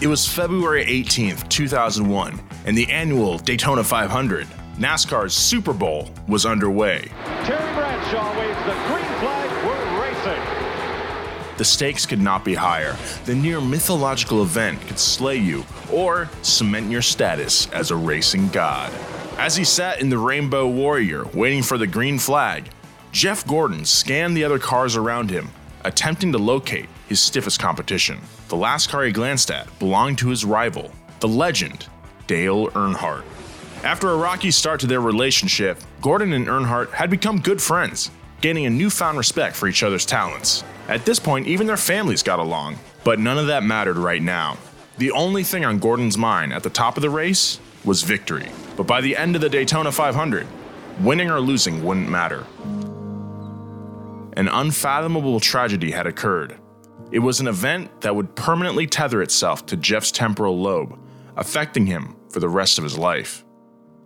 It was February 18th, 2001, and the annual Daytona 500, NASCAR's Super Bowl, was underway. Terry Bradshaw waves the green flag. We're racing. The stakes could not be higher. The near mythological event could slay you or cement your status as a racing god. As he sat in the Rainbow Warrior waiting for the green flag, Jeff Gordon scanned the other cars around him, attempting to locate his stiffest competition. The last car he glanced at belonged to his rival, the legend, Dale Earnhardt. After a rocky start to their relationship, Gordon and Earnhardt had become good friends, gaining a newfound respect for each other's talents. At this point, even their families got along, but none of that mattered right now. The only thing on Gordon's mind at the top of the race was victory. But by the end of the Daytona 500, winning or losing wouldn't matter. An unfathomable tragedy had occurred. It was an event that would permanently tether itself to Jeff's temporal lobe, affecting him for the rest of his life.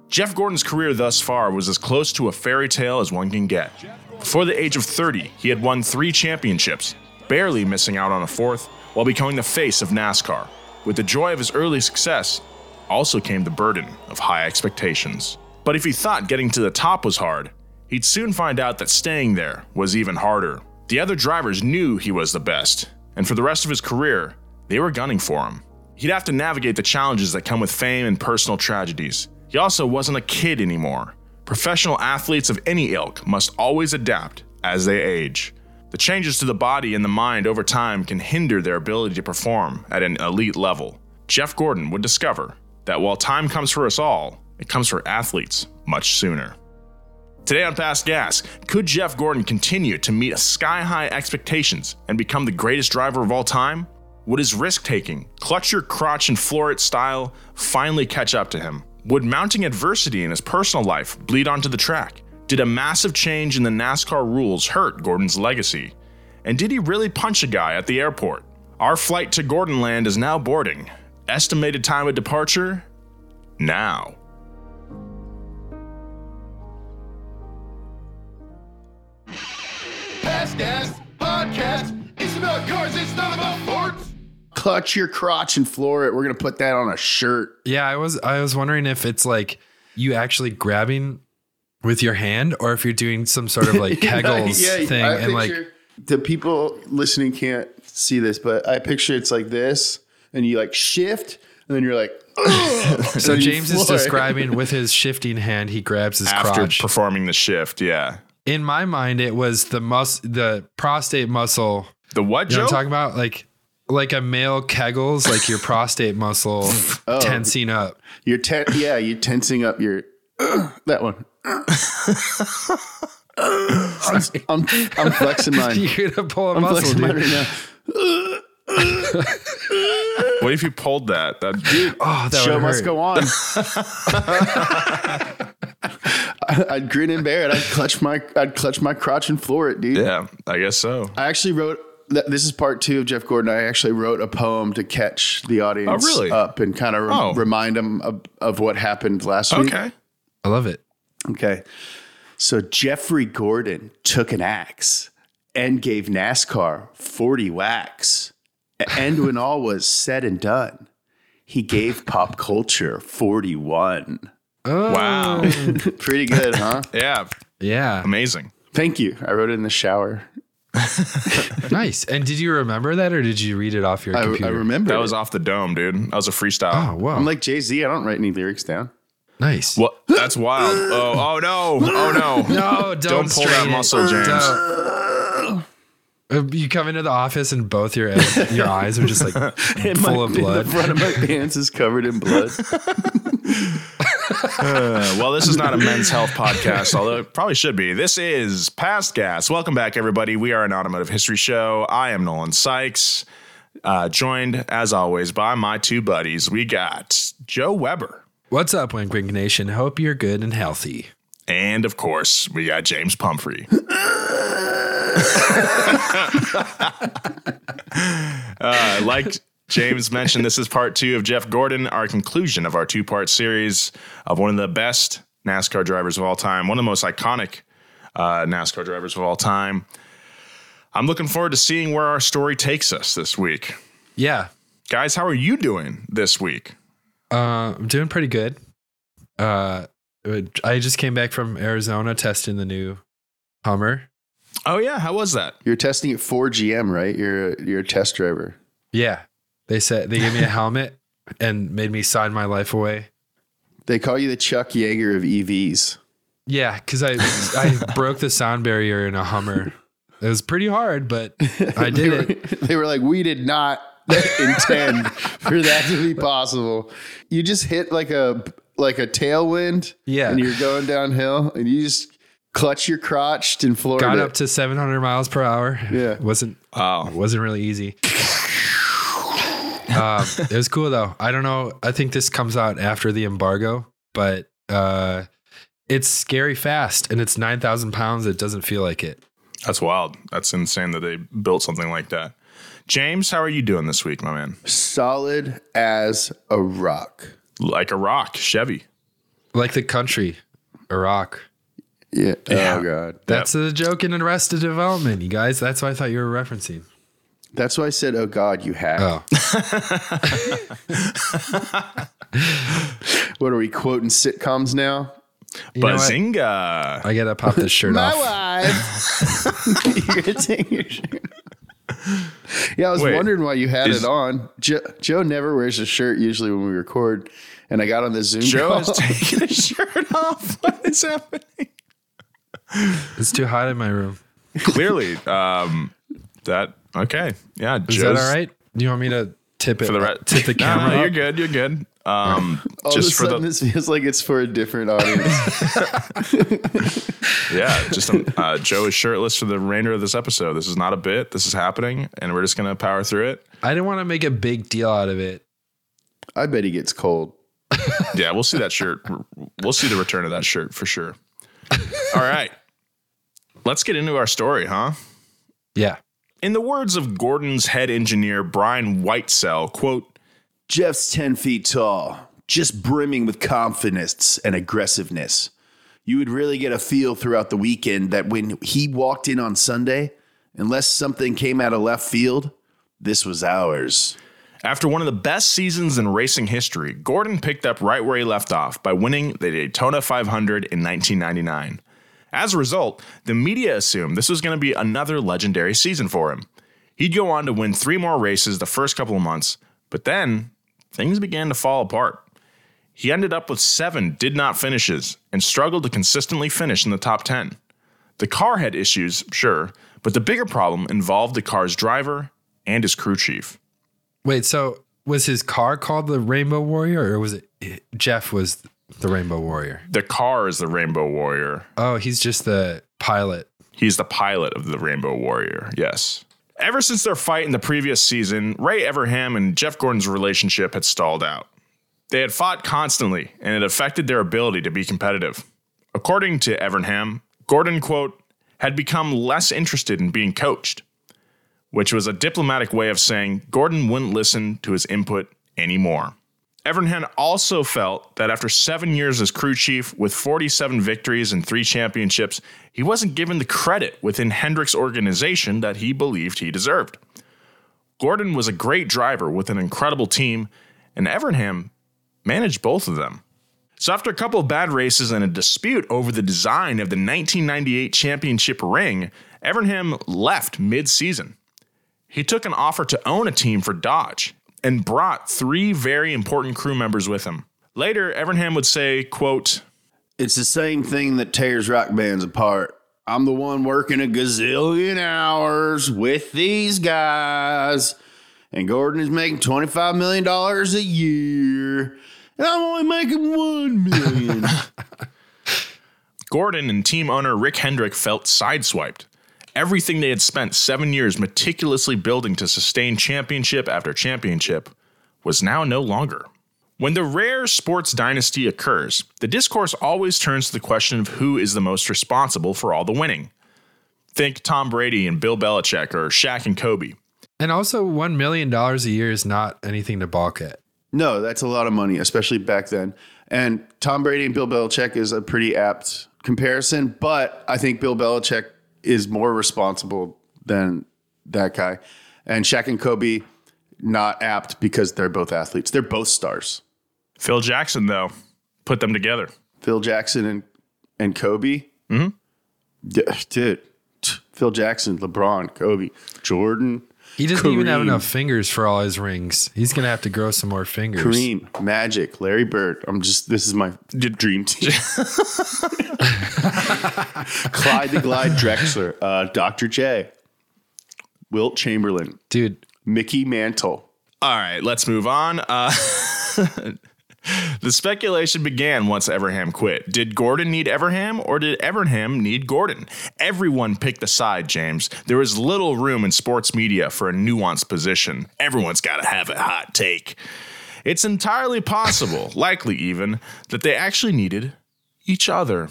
Jeff Gordon's career thus far was as close to a fairy tale as one can get. Before the age of 30, he had won three championships, barely missing out on a fourth, while becoming the face of NASCAR. With the joy of his early success, also came the burden of high expectations. But if he thought getting to the top was hard, he'd soon find out that staying there was even harder. The other drivers knew he was the best, and for the rest of his career, they were gunning for him. He'd have to navigate the challenges that come with fame and personal tragedies. He also wasn't a kid anymore. Professional athletes of any ilk must always adapt as they age. The changes to the body and the mind over time can hinder their ability to perform at an elite level. Jeff Gordon would discover that while time comes for us all, it comes for athletes much sooner. Today on Past Gas, could Jeff Gordon continue to meet sky high expectations and become the greatest driver of all time? Would his risk taking, clutch your crotch and floor it style finally catch up to him? Would mounting adversity in his personal life bleed onto the track? Did a massive change in the NASCAR rules hurt Gordon's legacy? And did he really punch a guy at the airport? Our flight to Gordonland is now boarding. Estimated time of departure? Now. Past Gas Podcast. It's about cars, it's not about sports. Clutch your crotch and floor it. We're gonna put that on a shirt. Yeah, I was I was wondering if it's like you actually grabbing with your hand or if you're doing some sort of like kegels Yeah, thing I and like the people listening can't see this, but I picture it's like this, and you like shift, and then you're like. So James is describing with his shifting hand he grabs his After crotch. performing the shift, yeah. In my mind it was the mus the prostate muscle. The what, You know what I'm talking about? Like like a male kegels, like your prostate muscle Oh. tensing up. You're ten- yeah, you're tensing up your that one. I'm, I'm, I'm flexing mine. You're gonna pull a I'm muscle, flexing mine dude. right now. what if you pulled that? That dude. Oh, that Show must go on. I'd grin and bear it. I'd clutch my I'd clutch my crotch and floor it, dude. Yeah, I guess so. I actually wrote. This is part two of Jeff Gordon. I actually wrote a poem to catch the audience Oh, really? up and kind of Oh. remind them of, of what happened last week. Okay. I love it. Okay. So Jeffrey Gordon took an axe and gave NASCAR 40 whacks. And when all was said and done, he gave pop culture 41. Wow. Pretty good, huh? yeah. Yeah. Amazing. Thank you. I wrote it in the shower. nice. And did you remember that or did you read it off your I, I remember. That it. was off the dome, dude. I was a freestyle. Oh, wow. I'm like Jay Z. I don't write any lyrics down. nice. What? That's wild. Oh, oh no. Oh no. No, don't, Don't pull that strain it. muscle, James. Don't. Uh, You come into the office and both your your eyes are just like full my- of blood. The front of my pants is covered in blood. Uh, well, this is not a men's health podcast, although it probably should be. This is Past Gas. Welcome back, everybody. We are an automotive history show. I am Nolan Sykes, uh, joined as always by my two buddies. We got Joe Weber, What's up, Wink Wink Nation? Hope you're good and healthy. and of course, we got James Pumphrey. uh, like James mentioned, this is part two of Jeff Gordon, our conclusion of our two part series of one of the best NASCAR drivers of all time, one of the most iconic uh, NASCAR drivers of all time. I'm looking forward to seeing where our story takes us this week. Yeah. Guys, how are you doing this week? Uh, I'm doing pretty good. Uh, I just came back from Arizona testing the new Hummer. Oh, yeah. How was that? You're testing it for GM, right? You're a, you're a test driver. Yeah. They said they gave me a helmet and made me sign my life away. They call you the Chuck Yeager of EVs. Yeah, because I I broke the sound barrier in a Hummer. It was pretty hard, but I They did were, it. they were like, we did not intend for that to be possible. You just hit like a like a tailwind, Yeah. and you're going downhill, and you just clutch your crotch in Florida. Got up to 700 miles per hour. Yeah. wasn't Oh, wasn't really easy. Um, it was cool though. I don't know. I think this comes out after the embargo, but uh, it's scary fast, and it's 9,000 pounds. It doesn't feel like it. that's wild. That's insane that they built something like that. James, how are you doing this week, my man? solid as a rock. Like a rock, Chevy. Like the country, Iraq. Yeah. Yeah. Oh god. That's a joke in Arrested Development, you guys. That's what I thought you were referencing. That's why I said, "Oh God, you hack." Oh, What are we quoting sitcoms now? you know? Bazinga. I gotta pop this shirt My off. wife. You're gonna your shirt. Yeah, I was Wait, wondering why you had is- it on. Joe, Joe never wears a shirt usually when we record, and I got on the Zoom Joe call. is taking his shirt off. What is happening? It's too hot in my room. Clearly, um, that okay. Yeah, Is that all right? Do you want me to tip it? For the re- tip the camera. no, you're good. You're good. Um, All just of a for sudden, the this feels like it's for a different audience. yeah, just um, uh, Joe is shirtless for the remainder of this episode. This is not a bit. This is happening, and we're just gonna power through it. I didn't want to make a big deal out of it. I bet he gets cold. Yeah, we'll see that shirt. We'll see the return of that shirt for sure. All right, let's get into our story, huh? Yeah. In the words of Gordon's head engineer Brian Whitesell, quote. Jeff's 10 feet tall, just brimming with confidence and aggressiveness. You would really get a feel throughout the weekend that when he walked in on Sunday, unless something came out of left field, this was ours. After one of the best seasons in racing history, Gordon picked up right where he left off by winning the Daytona 500 in 1999. As a result, the media assumed this was going to be another legendary season for him. He'd go on to win three more races the first couple of months, but then things began to fall apart. He ended up with seven did not finishes and struggled to consistently finish in the top 10. The car had issues, sure, but the bigger problem involved the car's driver and his crew chief. Wait, so was his car called the Rainbow Warrior or was it Jeff was the Rainbow Warrior? The car is the Rainbow Warrior. Oh, he's just the pilot. He's the pilot of the Rainbow Warrior. Yes. Ever since their fight in the previous season, Ray Evernham and Jeff Gordon's relationship had stalled out. They had fought constantly, and it affected their ability to be competitive. According to Evernham, Gordon, quote, had become less interested in being coached, which was a diplomatic way of saying Gordon wouldn't listen to his input anymore. Evernham also felt that after seven years as crew chief with 47 victories and three championships, he wasn't given the credit within Hendrick's organization that he believed he deserved. Gordon was a great driver with an incredible team, and Evernham managed both of them. So, after a couple of bad races and a dispute over the design of the 1998 championship ring, Evernham left mid season. He took an offer to own a team for Dodge and brought three very important crew members with him. Later, Evernham would say, quote, It's the same thing that tears rock bands apart. I'm the one working a gazillion hours with these guys, and Gordon is making $25 million a year, and I'm only making 1 million. Gordon and team owner Rick Hendrick felt sideswiped. Everything they had spent seven years meticulously building to sustain championship after championship was now no longer. When the rare sports dynasty occurs, the discourse always turns to the question of who is the most responsible for all the winning. Think Tom Brady and Bill Belichick or Shaq and Kobe. And also, $1 million a year is not anything to balk at. no, that's a lot of money, especially back then. And Tom Brady and Bill Belichick is a pretty apt comparison, but I think Bill Belichick is more responsible than that guy. And Shaq and Kobe, not apt because they're both athletes. They're both stars. Phil Jackson, though, put them together. Phil Jackson and and Kobe. Mm-hmm. dude, t- Phil Jackson, LeBron, Kobe, Jordan, He doesn't even have enough fingers for all his rings. He's going to have to grow some more fingers. Kareem, Magic, Larry Bird. I'm just this is my dream team. Clyde the Glide Drexler, uh, Dr. J, Wilt Chamberlain, Dude, Mickey Mantle. All right, let's move on. Uh, the speculation began once Evernham quit. Did Gordon need Evernham or did Evernham need Gordon? Everyone picked a side, James. There is little room in sports media for a nuanced position. Everyone's got to have a hot take. It's entirely possible, likely even, that they actually needed each other.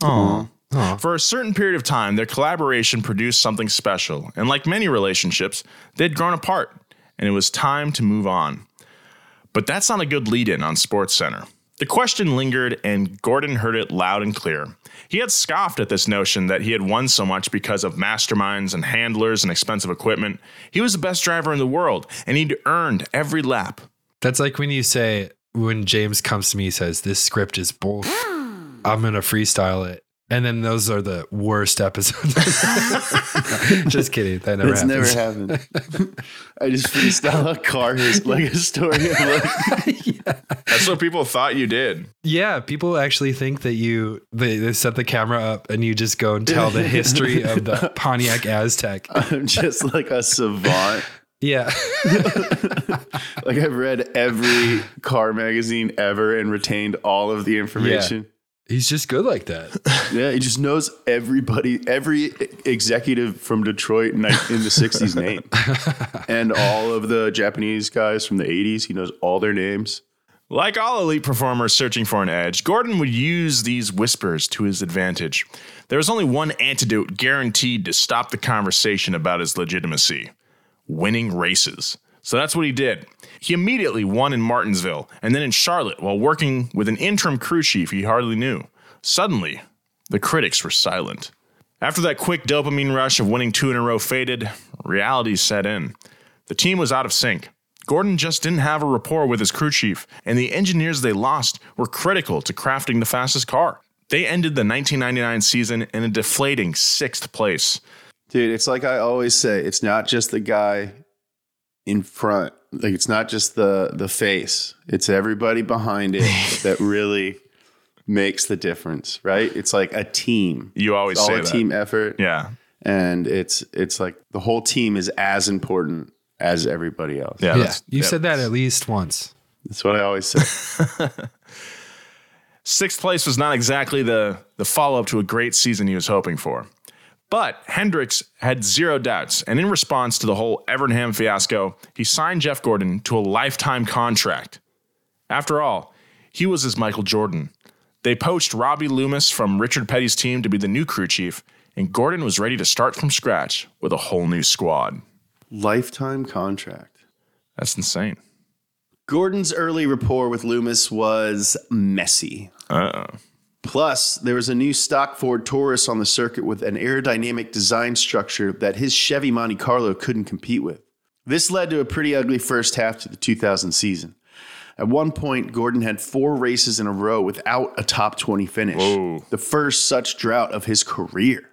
Aww. For a certain period of time, their collaboration produced something special, and like many relationships, they'd grown apart, and it was time to move on. But that's not a good lead in on Sports Center. The question lingered, and Gordon heard it loud and clear. He had scoffed at this notion that he had won so much because of masterminds and handlers and expensive equipment. He was the best driver in the world, and he'd earned every lap. that's like when you say, when James comes to me, he says, This script is bull. I'm going to freestyle it. And then those are the worst episodes. Just kidding. That never It's happens. never happened. I just freestyle a car his, like a story. of, like, That's what people thought you did. Yeah, people actually think that you they, they set the camera up and you just go and tell the history of the Pontiac Aztek. I'm just like a savant. Yeah. Like I've read every car magazine ever and retained all of the information. He's just good like that. Yeah, he just knows everybody, every executive from Detroit in, in the 60s name. and all of the Japanese guys from the 80s. He knows all their names. Like all elite performers searching for an edge, Gordon would use these whispers to his advantage. There was only one antidote guaranteed to stop the conversation about his legitimacy winning races. So that's what he did. He immediately won in Martinsville and then in Charlotte while working with an interim crew chief he hardly knew. Suddenly, the critics were silent. After that quick dopamine rush of winning two in a row faded, reality set in. The team was out of sync. Gordon just didn't have a rapport with his crew chief, and the engineers they lost were critical to crafting the fastest car. They ended the 1999 season in a deflating sixth place. Dude, it's like I always say, it's not just the guy in front. Like it's not just the the face. It's everybody behind it that really makes the difference, right? It's like a team. You always It's all say a that. team effort. Yeah. And it's it's like the whole team is as important as everybody else. Yeah. Yeah. You yeah. said that at least once. That's what I always say. Sixth place was not exactly the, the follow up to a great season he was hoping for. But Hendricks had zero doubts, and in response to the whole Evernham fiasco, he signed Jeff Gordon to a lifetime contract. After all, he was his Michael Jordan. They poached Robbie Loomis from Richard Petty's team to be the new crew chief, and Gordon was ready to start from scratch with a whole new squad. Lifetime contract. That's insane. Gordon's early rapport with Loomis was messy. Uh oh. Plus, there was a new stock Ford Taurus on the circuit with an aerodynamic design structure that his Chevy Monte Carlo couldn't compete with. This led to a pretty ugly first half to the 2000 season. At one point, Gordon had four races in a row without a top 20 finish, Whoa. the first such drought of his career.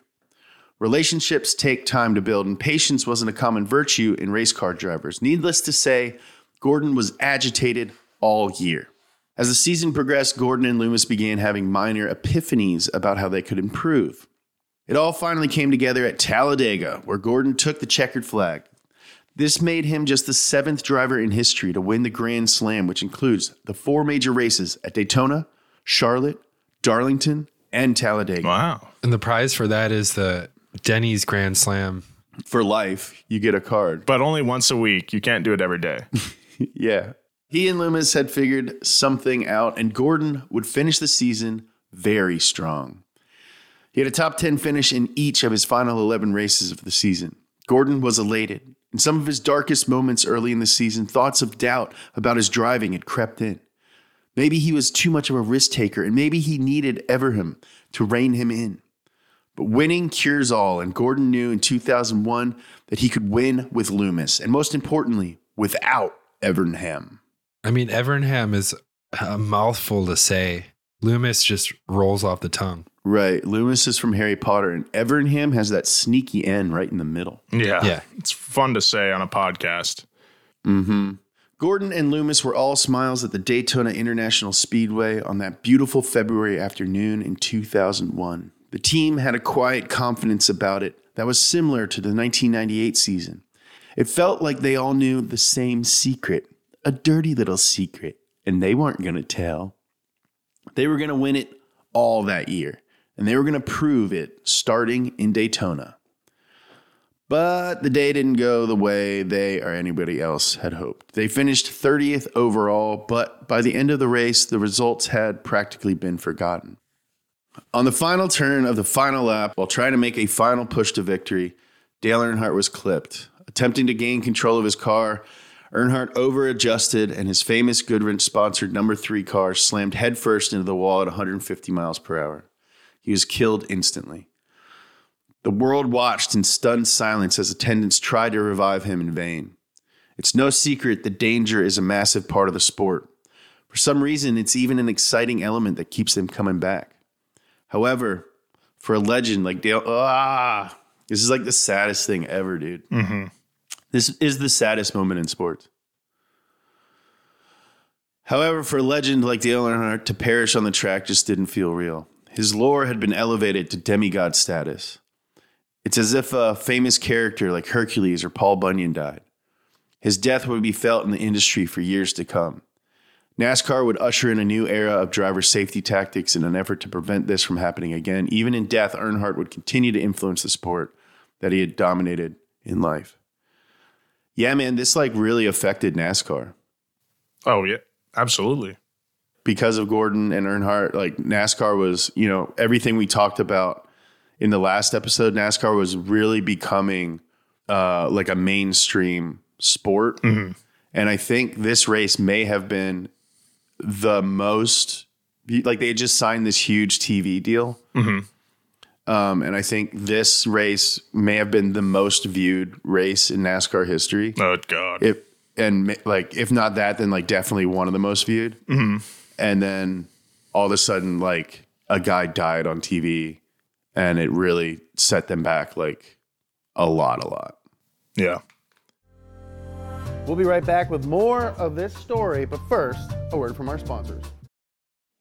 Relationships take time to build, and patience wasn't a common virtue in race car drivers. Needless to say, Gordon was agitated all year. As the season progressed, Gordon and Loomis began having minor epiphanies about how they could improve. It all finally came together at Talladega, where Gordon took the checkered flag. This made him just the seventh driver in history to win the Grand Slam, which includes the four major races at Daytona, Charlotte, Darlington, and Talladega. Wow. And the prize for that is the Denny's Grand Slam. For life, you get a card. But only once a week. You can't do it every day. Yeah. He and Loomis had figured something out, and Gordon would finish the season very strong. He had a top 10 finish in each of his final 11 races of the season. Gordon was elated. In some of his darkest moments early in the season, thoughts of doubt about his driving had crept in. Maybe he was too much of a risk taker, and maybe he needed Evernham to rein him in. But winning cures all, and Gordon knew in 2001 that he could win with Loomis, and most importantly, without Evernham. I mean, Evernham is a mouthful to say. Loomis just rolls off the tongue. Right. Loomis is from Harry Potter, and Evernham has that sneaky N right in the middle. Yeah. Yeah. It's fun to say on a podcast. Mm-hmm. Gordon and Loomis were all smiles at the Daytona International Speedway on that beautiful February afternoon in 2001. The team had a quiet confidence about it that was similar to the 1998 season. It felt like they all knew the same secret, a dirty little secret, and they weren't going to tell. They were going to win it all that year, and they were going to prove it starting in Daytona. But the day didn't go the way they or anybody else had hoped. They finished 30th overall, but by the end of the race, the results had practically been forgotten. On the final turn of the final lap, while trying to make a final push to victory, Dale Earnhardt was clipped. Attempting to gain control of his car, Earnhardt over-adjusted and his famous Goodwrench sponsored number three car slammed headfirst into the wall at 150 miles per hour. He was killed instantly. The world watched in stunned silence as attendants tried to revive him in vain. It's no secret that danger is a massive part of the sport. For some reason, it's even an exciting element that keeps them coming back. However, for a legend like Dale, ah, this is like the saddest thing ever, dude. This is the saddest moment in sports. However, for a legend like Dale Earnhardt to perish on the track just didn't feel real. His lore had been elevated to demigod status. It's as if a famous character like Hercules or Paul Bunyan died. His death would be felt in the industry for years to come. NASCAR would usher in a new era of driver safety tactics in an effort to prevent this from happening again. Even in death, Earnhardt would continue to influence the sport that he had dominated in life. Yeah, man, this like really affected NASCAR Oh, yeah. Absolutely. because of Gordon and Earnhardt. Like NASCAR was, you know, everything we talked about in the last episode. NASCAR was really becoming uh, like a mainstream sport, and I think this race may have been the most like they had just signed this huge TV deal. Um, and I think this race may have been the most viewed race in NASCAR history. Oh, God. If and like if not that, then like definitely one of the most viewed. And then all of a sudden, like a guy died on TV, and it really set them back like a lot, a lot. yeah. We'll be right back with more of this story, but first, a word from our sponsors.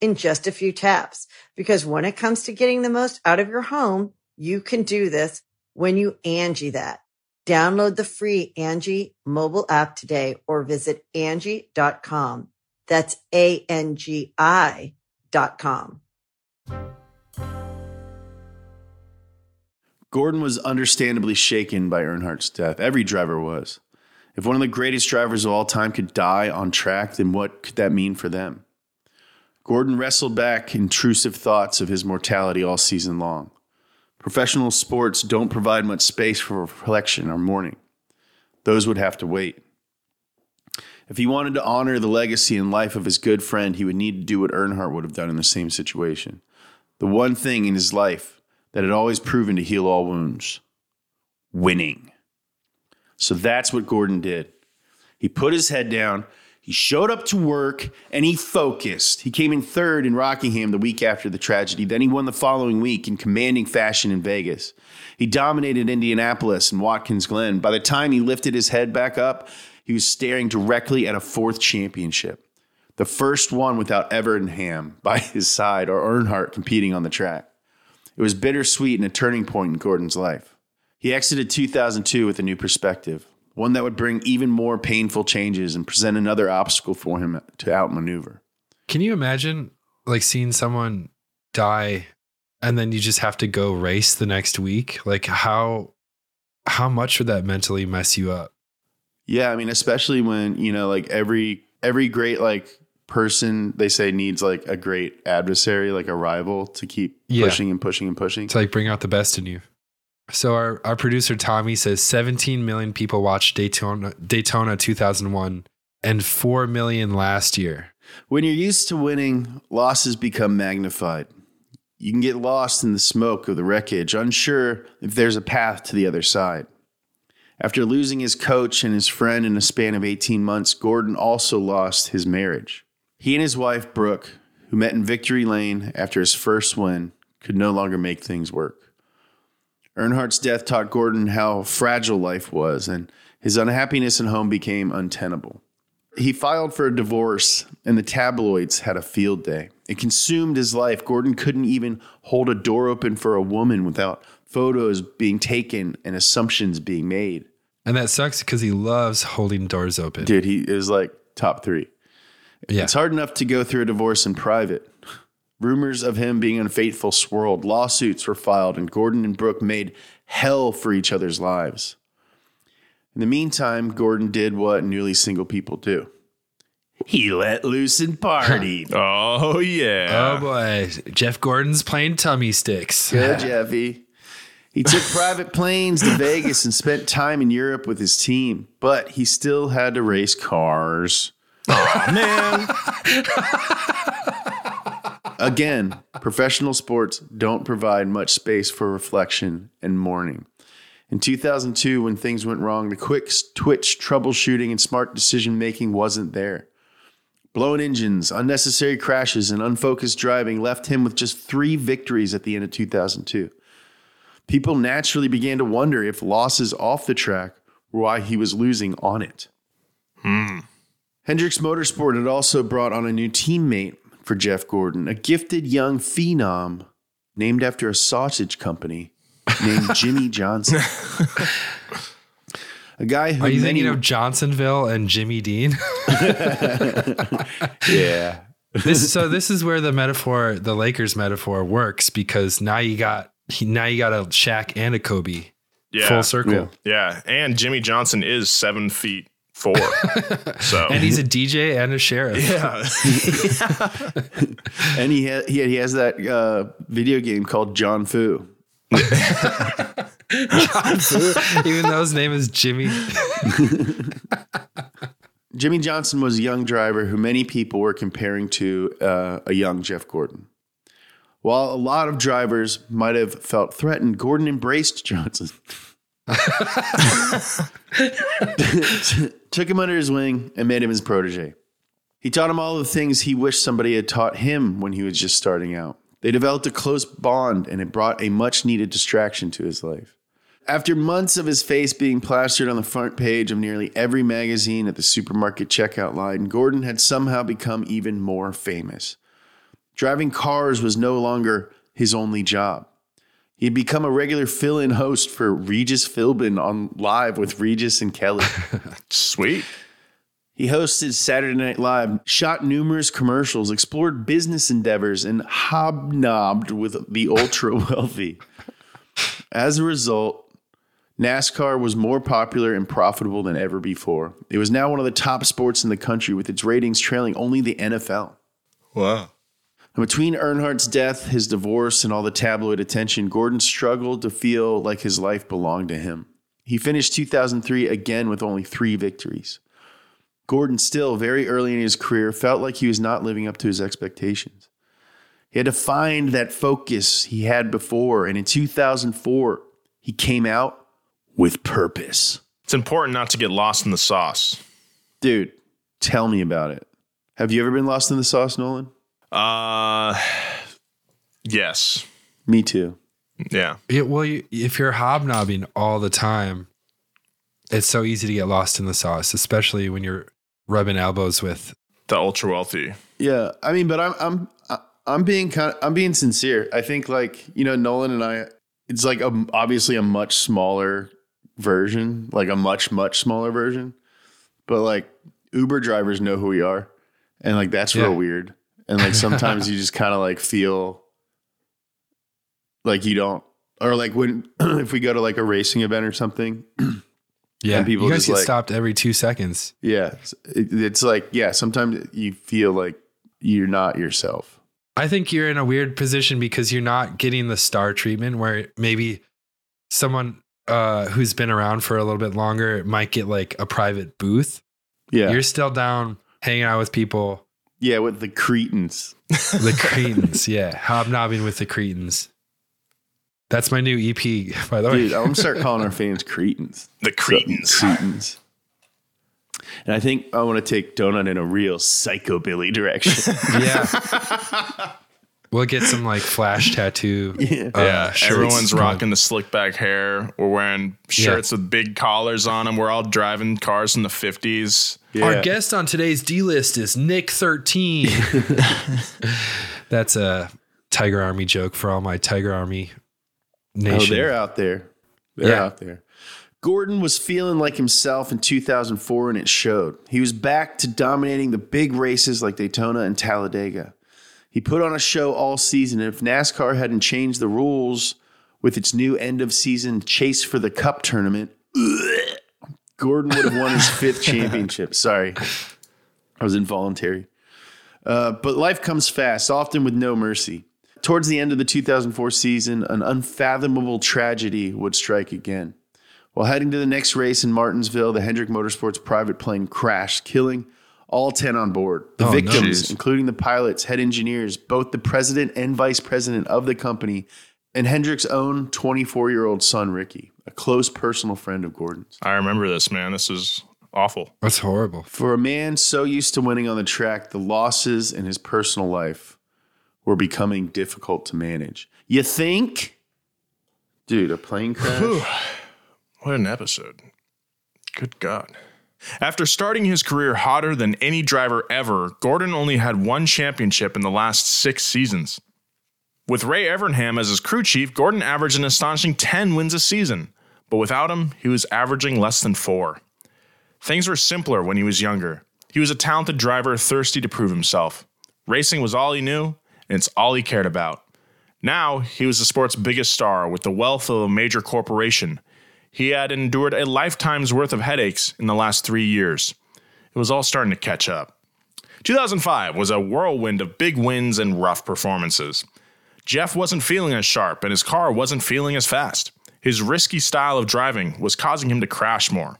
in just a few taps. Because when it comes to getting the most out of your home, you can do this when you Angie that. Download the free Angie mobile app today or visit Angie.com. That's A-N-G-I dot com. Gordon was understandably shaken by Earnhardt's death. Every driver was. If one of the greatest drivers of all time could die on track, then what could that mean for them? Gordon wrestled back intrusive thoughts of his mortality all season long. Professional sports don't provide much space for reflection or mourning. Those would have to wait. If he wanted to honor the legacy and life of his good friend, he would need to do what Earnhardt would have done in the same situation. The one thing in his life that had always proven to heal all wounds winning. So that's what Gordon did. He put his head down, he showed up to work, and he focused. He came in third in Rockingham the week after the tragedy. Then he won the following week in commanding fashion in Vegas. He dominated Indianapolis and Watkins Glen. By the time he lifted his head back up, he was staring directly at a fourth championship, the first one without Evernham by his side or Earnhardt competing on the track. It was bittersweet and a turning point in Gordon's life. He exited 2002 with a new perspective, one that would bring even more painful changes and present another obstacle for him to outmaneuver. Can you imagine like seeing someone die and then you just have to go race the next week? Like how how much would that mentally mess you up? Yeah, I mean, especially when, you know, like every every great like person they say needs like a great adversary, like a rival to keep Yeah. pushing and pushing and pushing. to like bring out the best in you. So our, our producer Tommy says 17 million people watched Daytona Daytona 2001 and 4 million last year. When you're used to winning, losses become magnified. You can get lost in the smoke of the wreckage, unsure if there's a path to the other side. After losing his coach and his friend in a span of 18 months, Gordon also lost his marriage. He and his wife, Brooke, who met in Victory Lane after his first win, could no longer make things work. Earnhardt's death taught Gordon how fragile life was, and his unhappiness in home became untenable. He filed for a divorce, and the tabloids had a field day. It consumed his life. Gordon couldn't even hold a door open for a woman without photos being taken and assumptions being made. And that sucks because he loves holding doors open. Dude, he is like top three. yeah. It's hard enough to go through a divorce in private. Rumors of him being unfaithful swirled. Lawsuits were filed, and Gordon and Brooke made hell for each other's lives. In the meantime, Gordon did what nearly single people do. He let loose and partied. Oh, yeah. Oh boy, Jeff Gordon's playing tummy sticks. Good, Jeffy. He took private planes to Vegas and spent time in Europe with his team, but he still had to race cars. Oh man. Again, professional sports don't provide much space for reflection and mourning. In 2002, when things went wrong, the quick twitch troubleshooting and smart decision making wasn't there. Blown engines, unnecessary crashes, and unfocused driving left him with just three victories at the end of 2002. People naturally began to wonder if losses off the track were why he was losing on it. Hmm. Hendricks Motorsport had also brought on a new teammate for Jeff Gordon, a gifted young phenom named after a sausage company named Jimmie Johnson. a guy who Are you many, thinking of Johnsonville and Jimmy Dean? yeah. this so this is where the metaphor, the Lakers metaphor, works because now you got now you got a Shaq and a Kobe Yeah. full circle, Yeah. Yeah. And Jimmie Johnson is seven feet four. so, and he's a DJ and a sheriff. yeah. And he ha- he, he has that uh, video game called John Fu. Even though his name is Jimmy. Jimmie Johnson was a young driver who many people were comparing to uh, a young Jeff Gordon. While a lot of drivers might have felt threatened, Gordon embraced Johnson. Took him under his wing and made him his protege. He taught him all the things he wished somebody had taught him when he was just starting out. They developed a close bond and it brought a much needed distraction to his life. After months of his face being plastered on the front page of nearly every magazine at the supermarket checkout line, Gordon had somehow become even more famous. Driving cars was no longer his only job. He had become a regular fill in host for Regis Philbin on Live with Regis and Kelly. Sweet. He hosted Saturday Night Live, shot numerous commercials, explored business endeavors, and hobnobbed with the ultra wealthy. As a result, NASCAR was more popular and profitable than ever before. It was now one of the top sports in the country, with its ratings trailing only the NFL. Wow. And between Earnhardt's death, his divorce, and all the tabloid attention, Gordon struggled to feel like his life belonged to him. He finished 2003 again with only three victories. Gordon, still very early in his career, felt like he was not living up to his expectations. He had to find that focus he had before, and in 2004, he came out with purpose. It's important not to get lost in the sauce. Dude, tell me about it. Have you ever been lost in the sauce, Nolan? Uh, yes. Me too. Yeah. Yeah, well, you, if you're hobnobbing all the time, it's so easy to get lost in the sauce, especially when you're rubbing elbows with. The ultra wealthy. Yeah, I mean, but I'm I'm I'm being kind of I'm being sincere. I think like you know Nolan and I, it's like a, obviously a much smaller version, like a much much smaller version, but like Uber drivers know who we are, and like that's Yeah. real weird. And like sometimes you just kind of like feel like you don't, or like when if we go to like a racing event or something, Yeah, people you guys just get like- stopped every two seconds. yeah, it's, it, it's like yeah, sometimes you feel like you're not yourself. I think you're in a weird position because you're not getting the star treatment where maybe someone uh, who's been around for a little bit longer might get like a private booth. Yeah, You're still down hanging out with people, yeah, with the Cretans. the Cretans. yeah, hobnobbing with the Cretans. That's my new EP, by the way. Dude, I'm gonna start calling our fans Cretans. The Cretans. Cretans. And I think I want to take Donut in a real psychobilly direction. yeah. We'll get some like flash tattoo. Yeah. uh, Yeah, everyone's rocking the slick back hair. We're wearing shirts with big collars on them. We're all driving cars in the 50s. Our guest on today's D list is Nick 13. That's a Tiger Army joke for all my Tiger Army Oh, nation. they're out there. They're Yeah. out there. Gordon was feeling like himself in 2004, and it showed. He was back to dominating the big races like Daytona and Talladega. He put on a show all season, and if NASCAR hadn't changed the rules with its new end of season chase for the Cup tournament, Gordon would have won his fifth championship. Sorry, I was involuntary. Uh, but life comes fast, often with no mercy. Towards the end of the 2004 season, an unfathomable tragedy would strike again. While heading to the next race in Martinsville, the Hendrick Motorsports private plane crashed, killing all 10 on board. The Oh, victims, Jeez. including the pilots, head engineers, both the president and vice president of the company, and Hendrick's own 24 year old son, Ricky, a close personal friend of Gordon's. I remember this, man. This is awful. That's horrible. For a man so used to winning on the track, the losses in his personal life were becoming difficult to manage. You think? Dude, a plane crash? What an episode. Good God. After starting his career hotter than any driver ever, Gordon only had one championship in the last six seasons. With Ray Evernham as his crew chief, Gordon averaged an astonishing 10 wins a season, but without him, he was averaging less than four. Things were simpler when he was younger. He was a talented driver thirsty to prove himself. Racing was all he knew, and it's all he cared about. Now, he was the sport's biggest star with the wealth of a major corporation. He had endured a lifetime's worth of headaches in the last three years. It was all starting to catch up. 2005 was a whirlwind of big wins and rough performances. Jeff wasn't feeling as sharp, and his car wasn't feeling as fast. his risky style of driving was causing him to crash more.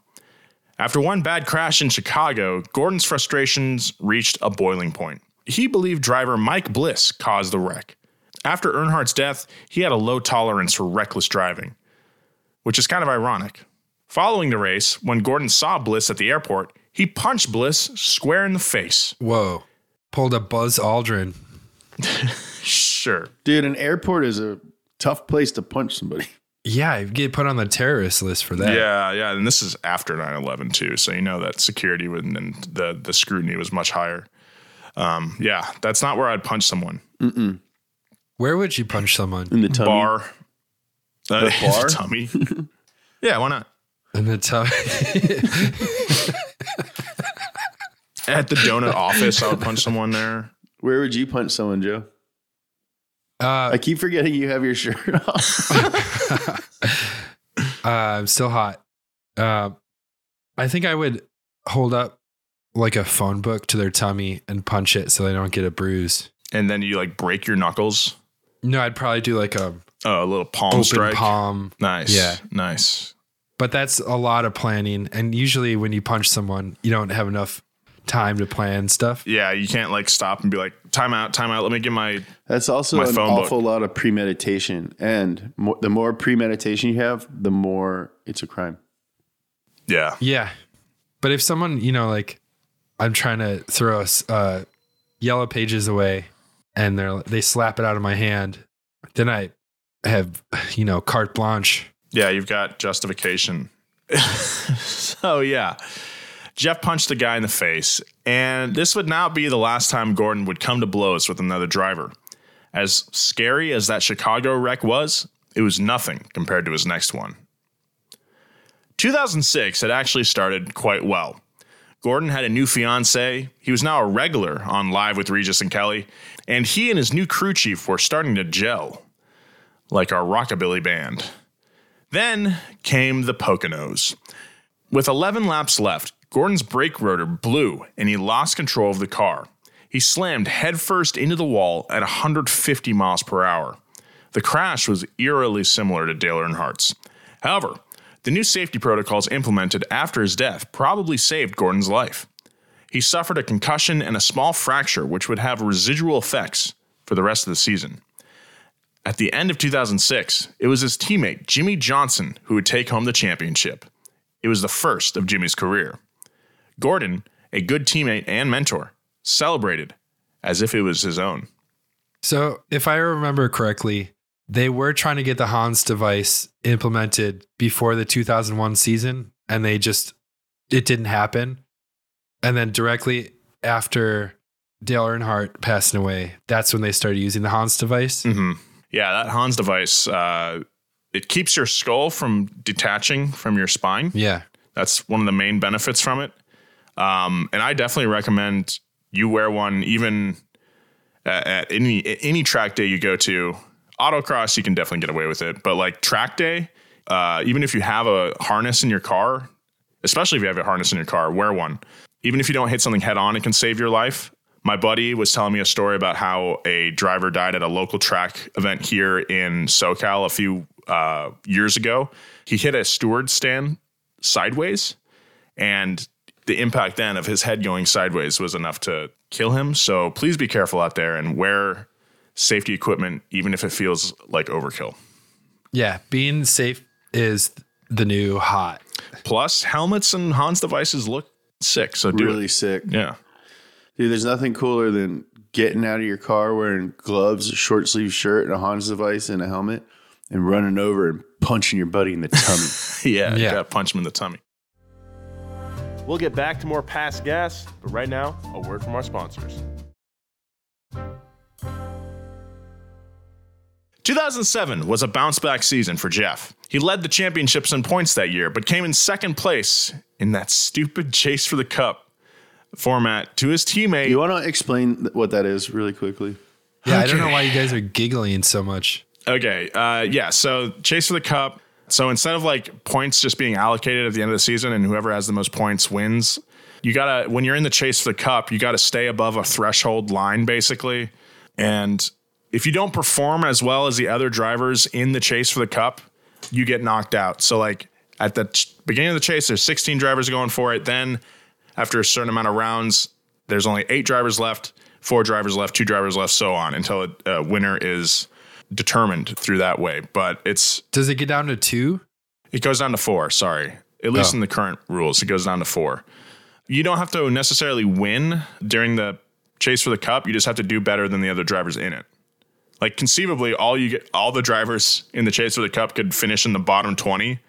After one bad crash in Chicago, Gordon's frustrations reached a boiling point. He believed driver Mike Bliss caused the wreck. After Earnhardt's death, he had a low tolerance for reckless driving, which is kind of ironic. Following the race, when Gordon saw Bliss at the airport, he punched Bliss square in the face. Whoa. Pulled a Buzz Aldrin. Sure. Dude, an airport is a tough place to punch somebody. Yeah, you get put on the terrorist list for that. Yeah, yeah, and this is after 9/11 too, so you know that security would- and the the scrutiny was much higher. Um, yeah, that's not where I'd punch someone. Where would you punch someone? In the tummy. Bar, uh, The bar? tummy. yeah, why not? In the tummy. At the donut office, I would punch someone there. Where would you punch someone, Joe? uh, I keep forgetting you have your shirt off. uh, I'm still hot. Uh, I think I would hold up like a phone book to their tummy and punch it so they don't get a bruise. And then you like break your knuckles. No, I'd probably do like a Oh, a little palm open strike. palm. Nice. Yeah. Nice. But that's a lot of planning. And usually when you punch someone, you don't have enough time to plan stuff. Yeah, you can't like stop and be like, time out, time out. Let me get my. That's also My an phone book. awful lot of premeditation. And mo- the more premeditation you have, the more it's a crime. Yeah. Yeah. But if someone, you know, like I'm trying to throw us uh, yellow pages away and they're they slap it out of my hand, then I have, you know, carte blanche. Yeah, you've got justification. so, yeah. Jeff punched the guy in the face, and this would not be the last time Gordon would come to blows with another driver. As scary as that Chicago wreck was, it was nothing compared to his next one. 2006 had actually started quite well. Gordon had a new fiance. He was now a regular on Live with Regis and Kelly, and he and his new crew chief were starting to gel like our rockabilly band. Then came the Poconos. With 11 laps left, Gordon's brake rotor blew and he lost control of the car. He slammed headfirst into the wall at 150 miles per hour. The crash was eerily similar to Dale Earnhardt's. However, the new safety protocols implemented after his death probably saved Gordon's life. He suffered a concussion and a small fracture, which would have residual effects for the rest of the season. At the end of 2006, it was his teammate Jimmie Johnson who would take home the championship. It was the first of Jimmie's career. Gordon, a good teammate and mentor, celebrated as if it was his own. So if I remember correctly, they were trying to get the Hans device implemented before the 2001 season, and they just, it didn't happen. And then directly after Dale Earnhardt passing away, that's when they started using the Hans device. Mm-hmm. Yeah, that Hans device, uh, it keeps your skull from detaching from your spine. Yeah. That's one of the main benefits from it. Um, and I definitely recommend you wear one even at, at any any track day you go to. Autocross, you can definitely get away with it, but like track day, uh, even if you have a harness in your car, especially if you have a harness in your car, wear one. Even if you don't hit something head on, it can save your life. My buddy was telling me a story about how a driver died at a local track event here in SoCal a few uh, years ago. He hit a steward stand sideways, and the impact then of his head going sideways was enough to kill him. So please be careful out there and wear safety equipment, even if it feels like overkill. Yeah. Being safe is the new hot. Plus, helmets and Hans devices look sick. So do really it. sick. Yeah. Dude, there's nothing cooler than getting out of your car wearing gloves, a short sleeve shirt, and a Hans device and a helmet and running over and punching your buddy in the tummy. Yeah. You Yeah. got to punch him in the tummy. We'll get back to more past gas, but right now, a word from our sponsors. 2007 was a bounce back season for Jeff. He led the championships in points that year, but came in second place in that stupid chase for the cup format to his teammate. you want to explain what that is really quickly? Yeah. I don't know why you guys are giggling so much. Okay. Uh, yeah. So chase for the cup. So instead of like points just being allocated at the end of the season and whoever has the most points wins, you gotta when you're in the chase for the cup, you gotta stay above a threshold line basically. And if you don't perform as well as the other drivers in the chase for the cup, you get knocked out. So like at the ch- beginning of the chase, there's 16 drivers going for it. Then after a certain amount of rounds, there's only eight drivers left, four drivers left, two drivers left, so on until a, a winner is determined through that way. But it's Does it get down to two? it goes down to four. Sorry, at least Oh. in the current rules, it goes down to four. You don't have to necessarily win during the chase for the cup. You just have to do better than the other drivers in it. Like conceivably, all you get, all the drivers in the chase for the cup could finish in the bottom twenty.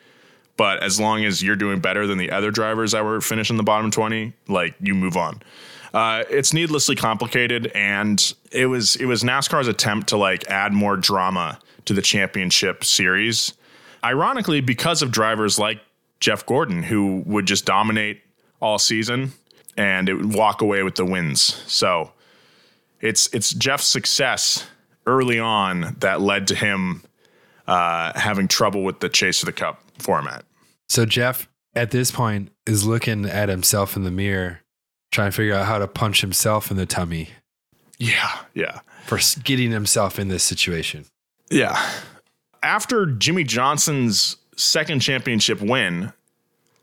But as long as you're doing better than the other drivers that were finishing the bottom twenty, like you move on. Uh, it's needlessly complicated, and it was it was NASCAR's attempt to like add more drama to the championship series. Ironically, because of drivers like Jeff Gordon, who would just dominate all season and it would walk away with the wins. So it's it's Jeff's success early on that led to him uh, having trouble with the chase of the cup format. So Jeff at this point is looking at himself in the mirror, trying to figure out how to punch himself in the tummy Yeah, yeah. for getting himself in this situation. Yeah. After Jimmie Johnson's second championship win,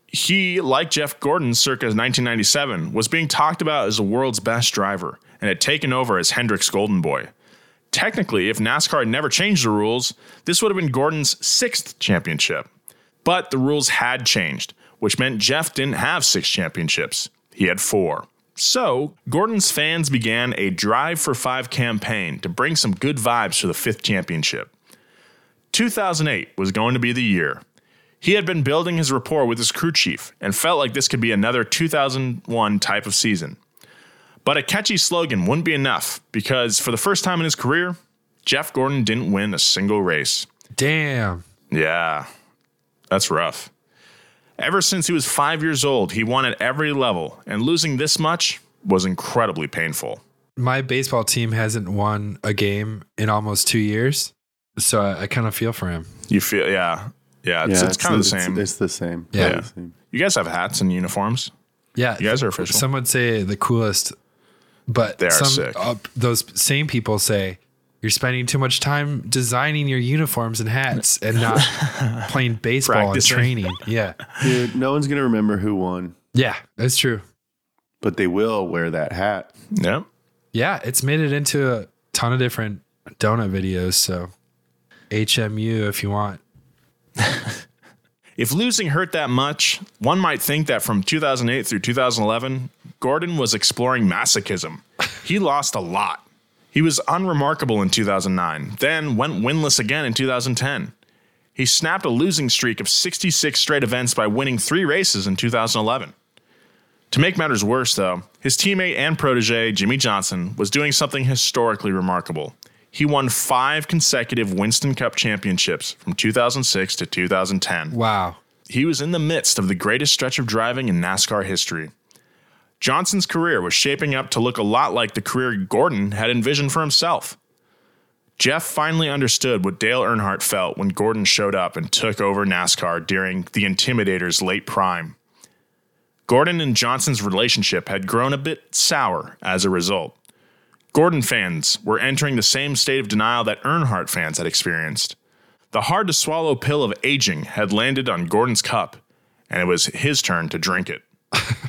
he, like Jeff Gordon circa 1997, was being talked about as the world's best driver and had taken over as Hendrick's golden boy. Technically, if NASCAR had never changed the rules, this would have been Gordon's sixth championship. But the rules had changed, which meant Jeff didn't have six championships. He had four. So, Gordon's fans began a Drive for Five campaign to bring some good vibes to the fifth championship. 2008 was going to be the year. He had been building his rapport with his crew chief and felt like this could be another 2001 type of season. But a catchy slogan wouldn't be enough because for the first time in his career, Jeff Gordon didn't win a single race. Damn. Yeah, that's rough. Ever since he was five years old, he won at every level, and losing this much was incredibly painful. My baseball team hasn't won a game in almost two years. So I, I kind of feel for him. You feel, yeah, yeah, it's, it's, kind of the same. It's, the same. Yeah. It's the same. you guys have hats and uniforms. Yeah. You guys are official. Some would say the coolest, but They are some, sick. uh, those same people say you're spending too much time designing your uniforms and hats and not playing baseball and Practicing. training. Yeah. Dude, no one's gonna remember who won, Yeah, that's true. but they will wear that hat. Yep. Yeah, it's made it into a ton of different donut videos. So HMU if you want. If losing hurt that much, one might think that from 2008 through 2011, Gordon was exploring masochism. He lost a lot. He was unremarkable in 2009, then went winless again in 2010. He snapped a losing streak of 66 straight events by winning three races in 2011. To make matters worse, though, his teammate and protege, Jimmie Johnson, was doing something historically remarkable. He won five consecutive Winston Cup championships from 2006 to 2010 Wow. he was in the midst of the greatest stretch of driving in NASCAR history. Johnson's career was shaping up to look a lot like the career Gordon had envisioned for himself. Jeff finally understood what Dale Earnhardt felt when Gordon showed up and took over NASCAR during the Intimidator's late prime. Gordon and Johnson's relationship had grown a bit sour as a result. Gordon fans were entering the same state of denial that Earnhardt fans had experienced. The hard to swallow pill of aging had landed on Gordon's cup, and it was his turn to drink it.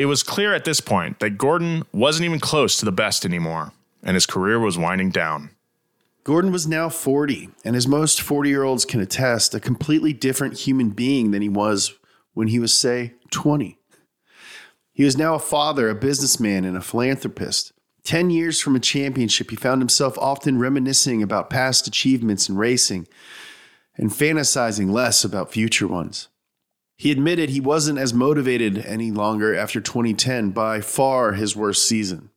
it was clear at this point that Gordon wasn't even close to the best anymore, and his career was winding down. Gordon was now 40, and as most 40 year olds can attest, a completely different human being than he was when he was, say, 20. He was now a father, a businessman, and a philanthropist. Ten years from a championship, he found himself often reminiscing about past achievements in racing and fantasizing less about future ones. He admitted he wasn't as motivated any longer after 2010, by far his worst season.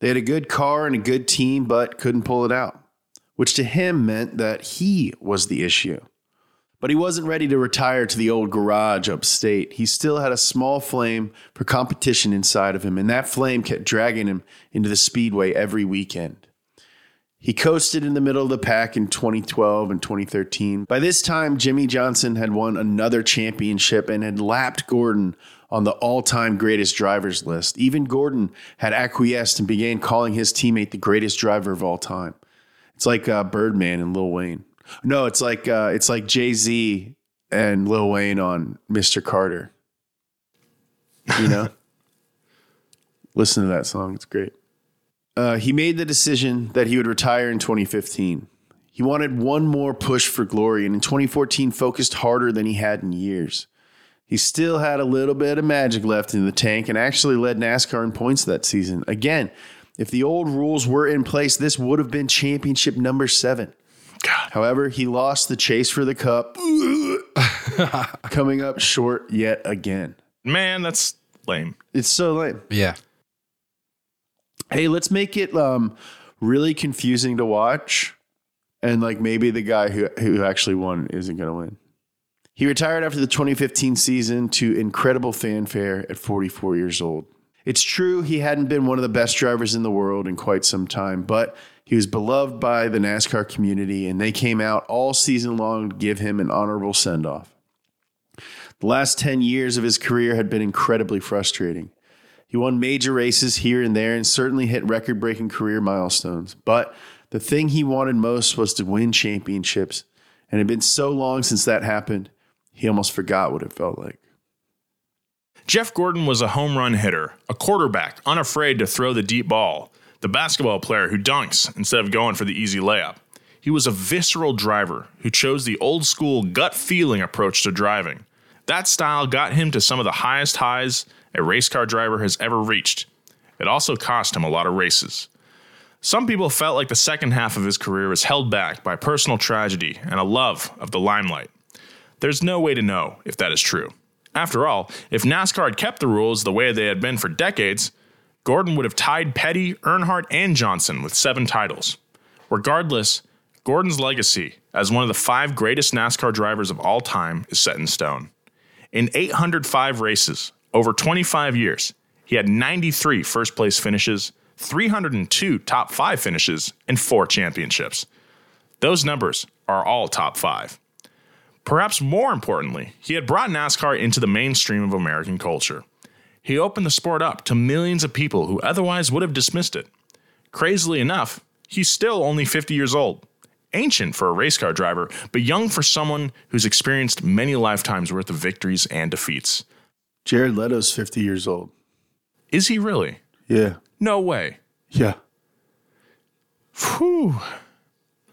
They had a good car and a good team, but couldn't pull it out, which to him meant that he was the issue. But he wasn't ready to retire to the old garage upstate. He still had a small flame for competition inside of him, and that flame kept dragging him into the speedway every weekend. He coasted in the middle of the pack in 2012 and 2013. By this time, Jimmie Johnson had won another championship and had lapped Gordon on the all time greatest drivers list. Even Gordon had acquiesced and began calling his teammate the greatest driver of all time. It's like uh, Birdman and Lil Wayne. No, it's like uh, it's like Jay Z and Lil Wayne on Mr. Carter. You know, listen to that song; it's great. Uh, he made the decision that he would retire in 2015. He wanted one more push for glory, and in 2014, focused harder than he had in years. He still had a little bit of magic left in the tank and actually led NASCAR in points that season. Again, if the old rules were in place, this would have been championship number seven. God. However, he lost the chase for the cup, coming up short yet again. Man, that's lame. It's so lame. Yeah. Hey, let's make it um, really confusing to watch, and like maybe the guy who who actually won isn't going to win. He retired after the 2015 season to incredible fanfare at 44 years old. It's true he hadn't been one of the best drivers in the world in quite some time, but he was beloved by the NASCAR community, and they came out all season long to give him an honorable send off. The last 10 years of his career had been incredibly frustrating. He won major races here and there and certainly hit record breaking career milestones. But the thing he wanted most was to win championships. And it had been so long since that happened, he almost forgot what it felt like. Jeff Gordon was a home run hitter, a quarterback unafraid to throw the deep ball, the basketball player who dunks instead of going for the easy layup. He was a visceral driver who chose the old school gut feeling approach to driving. That style got him to some of the highest highs a race car driver has ever reached. It also cost him a lot of races. Some people felt like the second half of his career was held back by personal tragedy and a love of the limelight. There's no way to know if that is true. After all, if NASCAR had kept the rules the way they had been for decades, Gordon would have tied Petty, Earnhardt, and Johnson with seven titles. Regardless, Gordon's legacy as one of the five greatest NASCAR drivers of all time is set in stone. In 805 races, over 25 years, he had 93 first place finishes, 302 top five finishes, and four championships. Those numbers are all top five. Perhaps more importantly, he had brought NASCAR into the mainstream of American culture. He opened the sport up to millions of people who otherwise would have dismissed it. Crazily enough, he's still only 50 years old. Ancient for a race car driver, but young for someone who's experienced many lifetimes worth of victories and defeats. Jared Leto's 50 years old. Is he really? Yeah. No way. Yeah. Whew.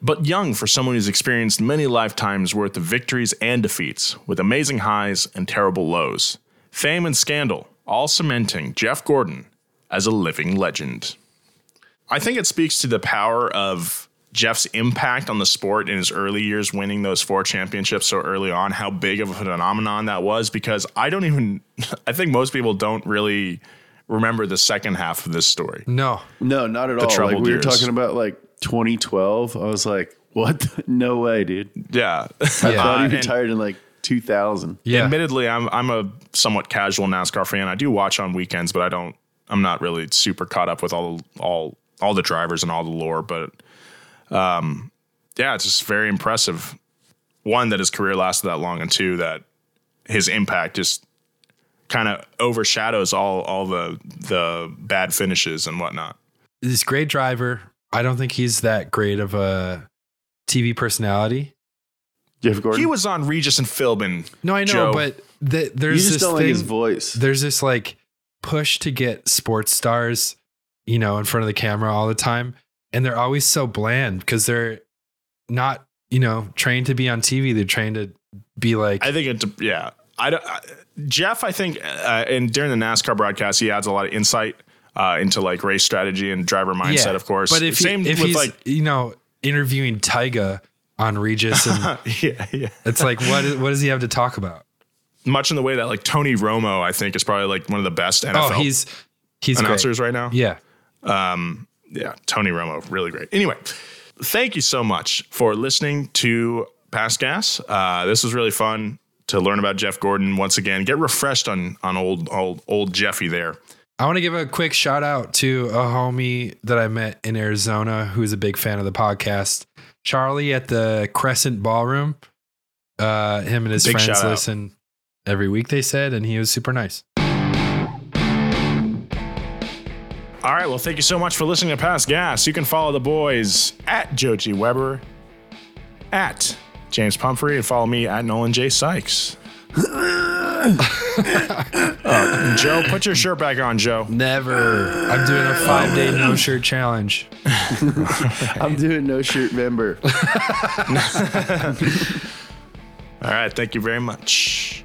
But young for someone who's experienced many lifetimes worth of victories and defeats, with amazing highs and terrible lows. Fame and scandal, all cementing Jeff Gordon as a living legend. I think it speaks to the power of Jeff's impact on the sport in his early years, winning those four championships so early on, how big of a phenomenon that was. Because I don't even, I think most people don't really remember the second half of this story. No. No, not at all. Like troubled we were years. talking about like 2012. I was like, what? the- No way, dude. Yeah. I thought he retired in like 2000. Yeah. Admittedly, I'm I'm a somewhat casual NASCAR fan. I do watch on weekends, but I don't. I'm not really super caught up with all all all the drivers and all the lore. But um, yeah, it's just very impressive. One that his career lasted that long, and two that his impact just kind of overshadows all all the the bad finishes and whatnot. He's a great driver. I don't think he's that great of a TV personality. Jeff Gordon. He was on Regis and Philbin. No, I know, Joe. but the, you there's just this don't thing. like his voice. there's this like push to get sports stars, you know, in front of the camera all the time, and they're always so bland because they're not, you know, trained to be on TV. They're trained to be like, I think it. Yeah, I don't. Jeff, I think, uh, and during the NASCAR broadcast, he adds a lot of insight uh, into like race strategy and driver mindset. Of course, But if, same he, if with he's, like, you know, interviewing Tyga on Regis, and yeah, yeah. it's like, what is, what does he have to talk about? Much in the way that like Tony Romo, I think, is probably like one of the best NFL Oh, he's he's great. announcers right now. Yeah. Um, yeah, Tony Romo, really great. Anyway, thank you so much for listening to Past Gas. Uh, this was really fun to learn about Jeff Gordon once again. Get refreshed on on old old old Jeffy there. I want to give a quick shout out to a homie that I met in Arizona who's a big fan of the podcast. Charlie at the Crescent Ballroom. Uh, him and his Big friends listen every week, they said, and he was super nice. All right. Well, thank you so much for listening to Past Gas. You can follow the boys at Joe G Weber, at James Pumphrey and follow me at Nolan J. Sykes. Uh, Joe, put your shirt back on, Joe. Never. I'm doing a five day no shirt challenge. I'm doing no shirt member. All right, thank you very much.